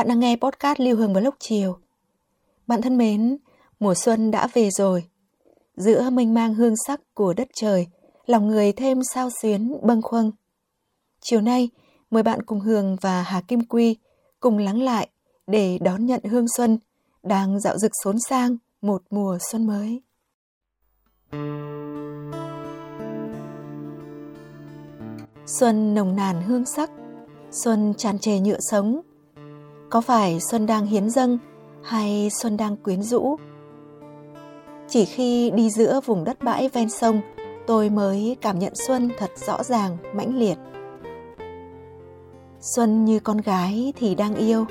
Bạn, đang nghe podcast Lưu Hương vào lúc chiều. Bạn thân mến, mùa xuân đã về rồi. Giữa mênh mang hương sắc của đất trời, lòng người thêm sao xuyến bâng khuâng. Chiều nay, mời bạn cùng Hương và Hà Kim Quy cùng lắng lại để đón nhận hương xuân đang dạo dực xốn sang một mùa xuân mới. Xuân nồng nàn hương sắc, xuân tràn trề nhựa sống. Có phải xuân đang hiến dâng hay xuân đang quyến rũ? Chỉ khi đi giữa vùng đất bãi ven sông, tôi mới cảm nhận xuân thật rõ ràng, mãnh liệt. Xuân như con gái thì đang yêu.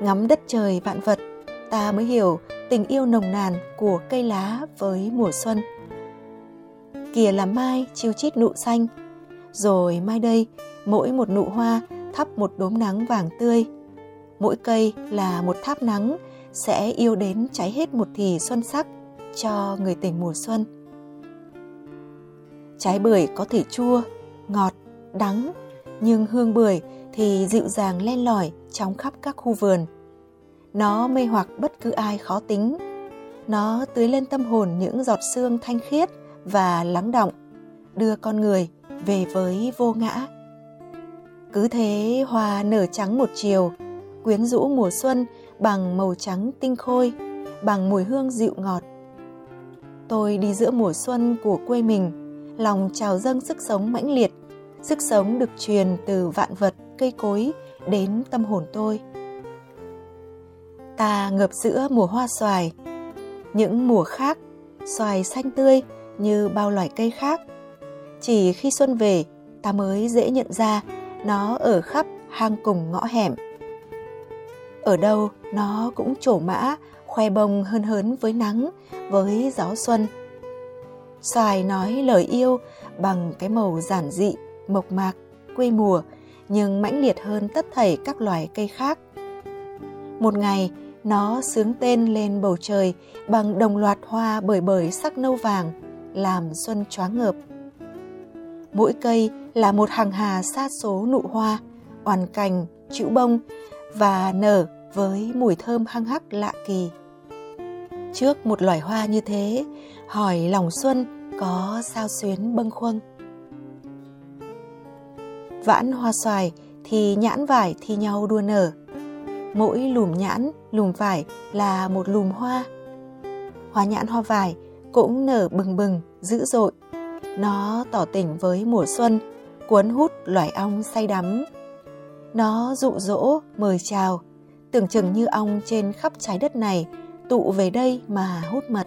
Ngắm đất trời vạn vật, ta mới hiểu tình yêu nồng nàn của cây lá với mùa xuân. Kìa là mai chiêu chít nụ xanh, rồi mai đây mỗi một nụ hoa thắp một đốm nắng vàng tươi. Mỗi cây là một tháp nắng sẽ yêu đến cháy hết một thì xuân sắc cho người tình mùa xuân. Trái bưởi có thể chua, ngọt, đắng, nhưng hương bưởi thì dịu dàng len lỏi trong khắp các khu vườn. Nó mê hoặc bất cứ ai khó tính. Nó tưới lên tâm hồn những giọt sương thanh khiết và lắng động, đưa con người về với vô ngã. Cứ thế hoa nở trắng một chiều, quyến rũ mùa xuân bằng màu trắng tinh khôi, bằng mùi hương dịu ngọt. Tôi đi giữa mùa xuân của quê mình, lòng trào dâng sức sống mãnh liệt, sức sống được truyền từ vạn vật, cây cối đến tâm hồn tôi. Ta ngập giữa mùa hoa xoài, những mùa khác, xoài xanh tươi như bao loài cây khác. Chỉ khi xuân về, ta mới dễ nhận ra nó ở khắp hang cùng ngõ hẻm. Ở đâu nó cũng trổ mã, khoe bông hơn hớn với nắng, với gió xuân. Xoài nói lời yêu bằng cái màu giản dị, mộc mạc, quê mùa, nhưng mãnh liệt hơn tất thảy các loài cây khác. Một ngày, nó sướng tên lên bầu trời bằng đồng loạt hoa bởi bởi sắc nâu vàng, làm xuân choáng ngợp. Mỗi cây là một hàng hà sát số nụ hoa, oàn cành, chữ bông và nở với mùi thơm hăng hắc lạ kỳ. Trước một loài hoa như thế, hỏi lòng xuân có sao xuyến bâng khuâng. Vãn hoa xoài thì nhãn vải thi nhau đua nở. Mỗi lùm nhãn, lùm vải là một lùm hoa. Hoa nhãn hoa vải cũng nở bừng bừng, dữ dội. Nó tỏ tình với mùa xuân, cuốn hút loài ong say đắm. Nó dụ dỗ, mời chào, tưởng chừng như ong trên khắp trái đất này tụ về đây mà hút mật.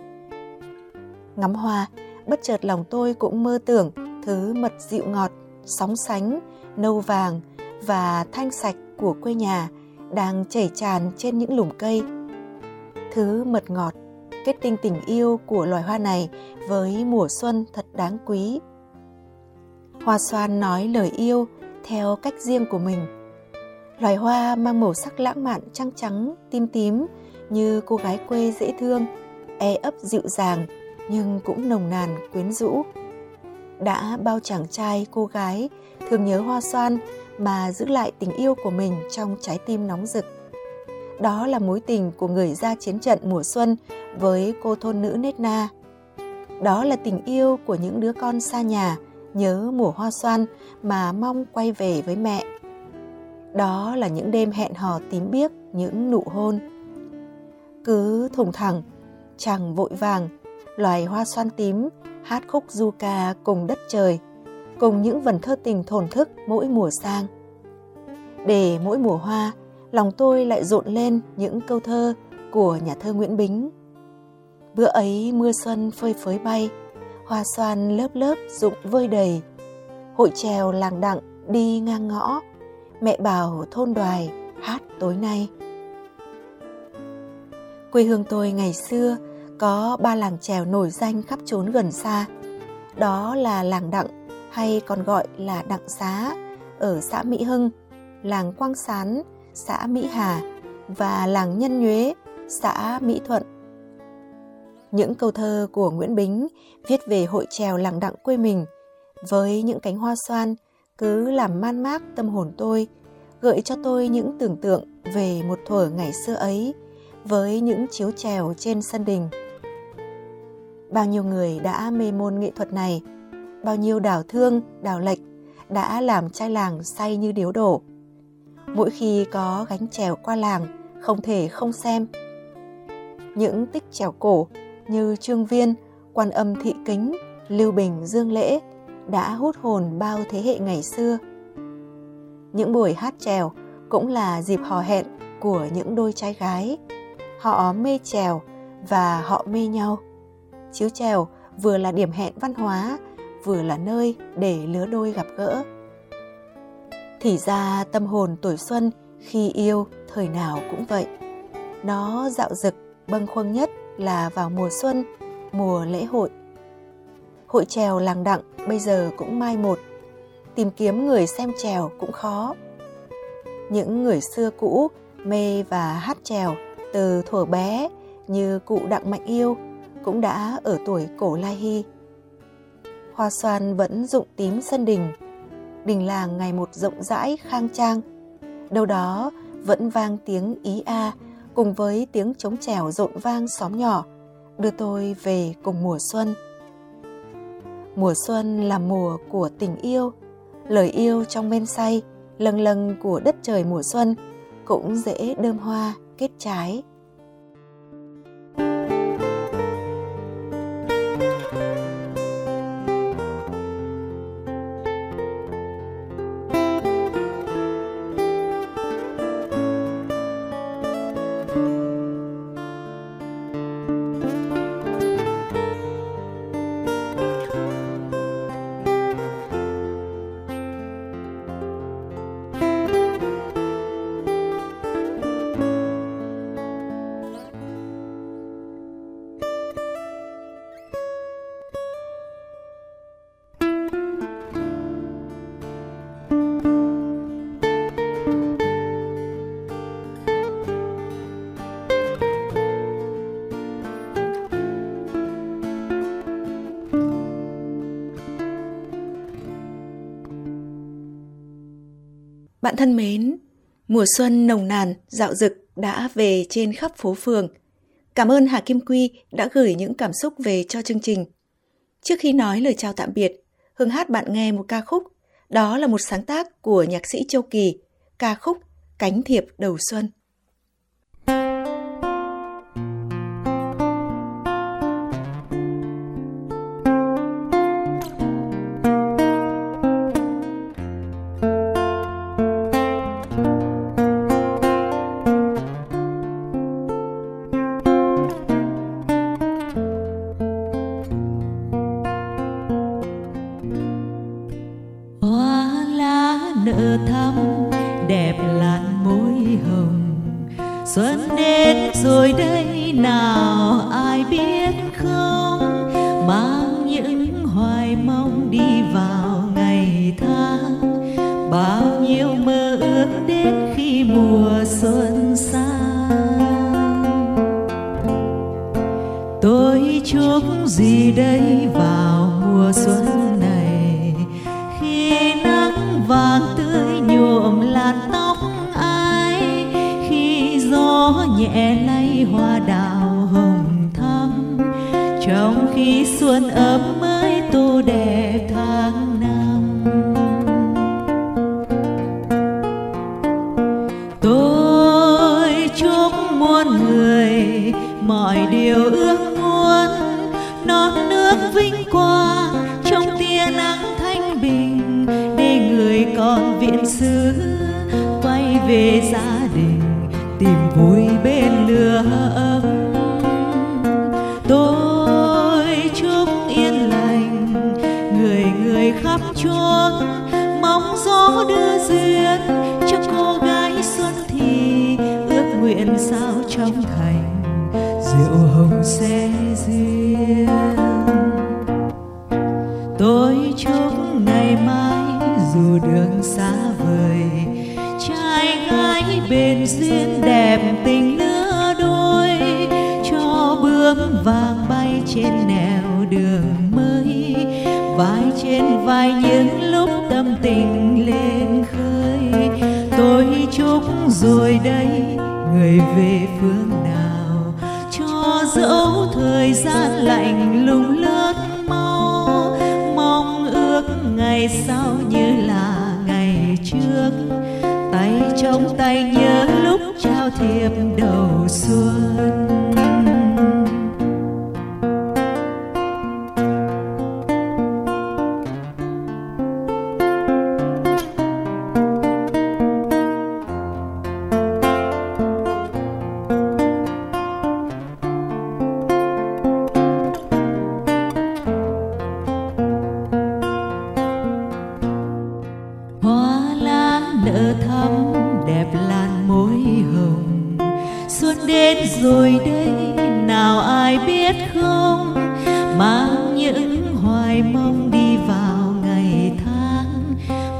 Ngắm hoa, bất chợt lòng tôi cũng mơ tưởng thứ mật dịu ngọt, sóng sánh, nâu vàng và thanh sạch của quê nhà đang chảy tràn trên những lùm cây. Thứ mật ngọt, kết tinh tình yêu của loài hoa này với mùa xuân thật đáng quý. Hoa xoan nói lời yêu theo cách riêng của mình. Loài hoa mang màu sắc lãng mạn trắng trắng, tim tím như cô gái quê dễ thương, e ấp dịu dàng nhưng cũng nồng nàn quyến rũ. Đã bao chàng trai cô gái thường nhớ hoa xoan mà giữ lại tình yêu của mình trong trái tim nóng rực. Đó là mối tình của người ra chiến trận mùa xuân với cô thôn nữ Nết Na. Đó là tình yêu của những đứa con xa nhà nhớ mùa hoa xoan mà mong quay về với mẹ. Đó là những đêm hẹn hò tím biếc, những nụ hôn. Cứ thùng thẳng, chẳng vội vàng, loài hoa xoan tím hát khúc du ca cùng đất trời, cùng những vần thơ tình thổn thức mỗi mùa sang. Để mỗi mùa hoa, lòng tôi lại rộn lên những câu thơ của nhà thơ Nguyễn Bính. Bữa ấy mưa xuân phơi phới bay, hoa xoan lớp lớp rụng vơi đầy. Hội trèo làng đặng đi ngang ngõ, mẹ bảo thôn đoài hát tối nay. Quê hương tôi ngày xưa có ba làng trèo nổi danh khắp trốn gần xa. Đó là làng Đặng hay còn gọi là Đặng Xá ở xã Mỹ Hưng, làng Quang Sán, xã Mỹ Hà và làng Nhân Nhuế, xã Mỹ Thuận. Những câu thơ của Nguyễn Bính viết về hội trèo làng Đặng quê mình với những cánh hoa xoan cứ làm man mác tâm hồn tôi, gợi cho tôi những tưởng tượng về một thuở ngày xưa ấy với những chiếu trèo trên sân đình. Bao nhiêu người đã mê môn nghệ thuật này, bao nhiêu đào thương, đào lệch đã làm trai làng say như điếu đổ. Mỗi khi có gánh trèo qua làng, không thể không xem. Những tích trèo cổ như Trương Viên, Quan Âm Thị Kính, Lưu Bình, Dương Lễ đã hút hồn bao thế hệ ngày xưa. Những buổi hát trèo cũng là dịp hò hẹn của những đôi trai gái. Họ mê trèo và họ mê nhau. Chiếu trèo vừa là điểm hẹn văn hóa, vừa là nơi để lứa đôi gặp gỡ. Thì ra tâm hồn tuổi xuân khi yêu thời nào cũng vậy. Nó dạo dực bâng khuâng nhất là vào mùa xuân, mùa lễ hội. Hội trèo làng đặng bây giờ cũng mai một, tìm kiếm người xem trèo cũng khó. Những người xưa cũ mê và hát trèo từ thuở bé như cụ Đặng Mạnh Yêu cũng đã ở tuổi cổ lai hy. Hoa xoan vẫn rụng tím sân đình, đình làng ngày một rộng rãi khang trang. Đâu đó vẫn vang tiếng ý a cùng với tiếng trống trèo rộn vang xóm nhỏ, đưa tôi về cùng mùa xuân. Mùa xuân là mùa của tình yêu, lời yêu trong men say, lâng lâng của đất trời mùa xuân cũng dễ đơm hoa kết trái. Bạn thân mến, mùa xuân nồng nàn, dạo dực đã về trên khắp phố phường. Cảm ơn Hà Kim Quy đã gửi những cảm xúc về cho chương trình. Trước khi nói lời chào tạm biệt, Hương hát bạn nghe một ca khúc. Đó là một sáng tác của nhạc sĩ Châu Kỳ, ca khúc Cánh thiệp đầu xuân. Đỡ thắm, đẹp làn môi hồng. Xuân đến rồi đây, nào ai biết không? Mang những hoài mong đi vào ngày tháng. Bao nhiêu mơ ước đến khi mùa xuân sang. Tôi chúc gì đây? viện xứ, quay về gia đình, tìm vui bên lửa ấm tôi chúc yên lành, người người khắp chốn, mong gió đưa duyên cho cô gái xuân thì ước nguyện sao trong thành, rượu hồng sẽ duyên. Tôi chúc ngày mai dù đường xa vời, trai gái bên duyên đẹp tình lứa đôi, cho bướm vàng bay trên nẻo đường mới, vai trên vai những lúc tâm tình lên khơi. Tôi chúc rồi đây, người về phương nào, cho dẫu thời gian lạnh lùng lướt ngày sau như là ngày trước. Tay trong tay nhớ lúc trao thiệp đầu xuân.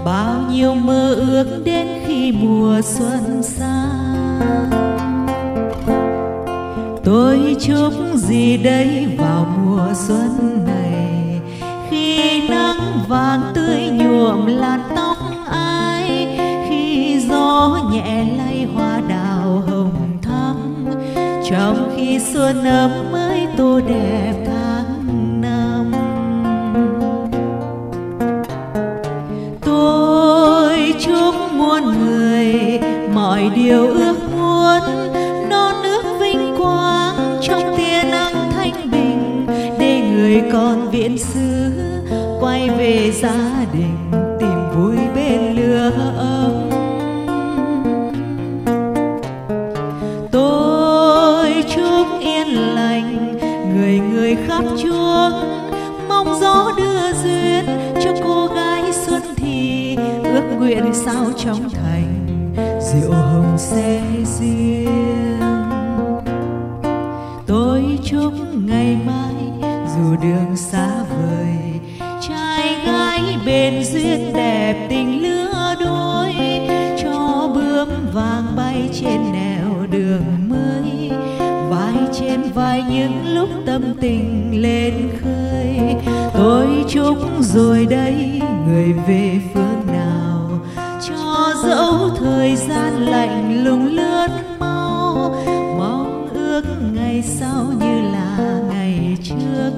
Bao nhiêu mơ ước đến khi mùa xuân sang tôi chúc gì đây vào mùa xuân này? Khi nắng vàng tươi nhuộm làn tóc ai? Khi gió nhẹ lay hoa đào hồng thắm? Trong khi xuân ấm mới tô đẹp thắm. Khắp chuông. Mong gió đưa duyên cho cô gái xuân thì ước nguyện sao trong thành rượu hồng sẽ riêng. Tôi chúc ngày mai dù đường xa vời, trai gái bền duyên đẹp tình lứa đôi, cho bướm vàng bay trên nẻo đường vai vài những lúc tâm tình lên khơi. Tôi chúc rồi đây người về phương nào, cho dẫu thời gian lạnh lùng lướt mau. Mong ước ngày sau như là ngày trước,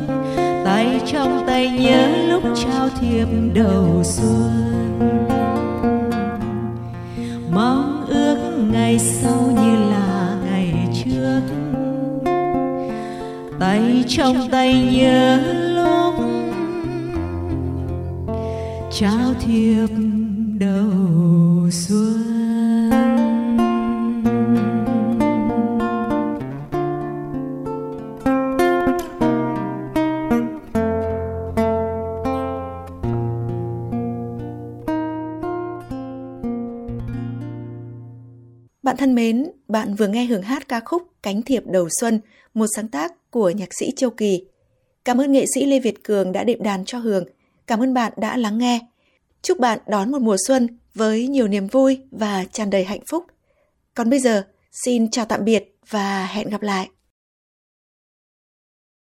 tay trong tay nhớ lúc trao thiệp đầu xuân. Trong tay nhớ lúc trao thiệp Bạn thân mến, bạn vừa nghe hưởng hát ca khúc Cánh thiệp đầu xuân, một sáng tác của nhạc sĩ Châu Kỳ. Cảm ơn nghệ sĩ Lê Việt Cường đã đệm đàn cho Hường. Cảm ơn bạn đã lắng nghe. Chúc bạn đón một mùa xuân với nhiều niềm vui và tràn đầy hạnh phúc. Còn bây giờ, xin chào tạm biệt và hẹn gặp lại.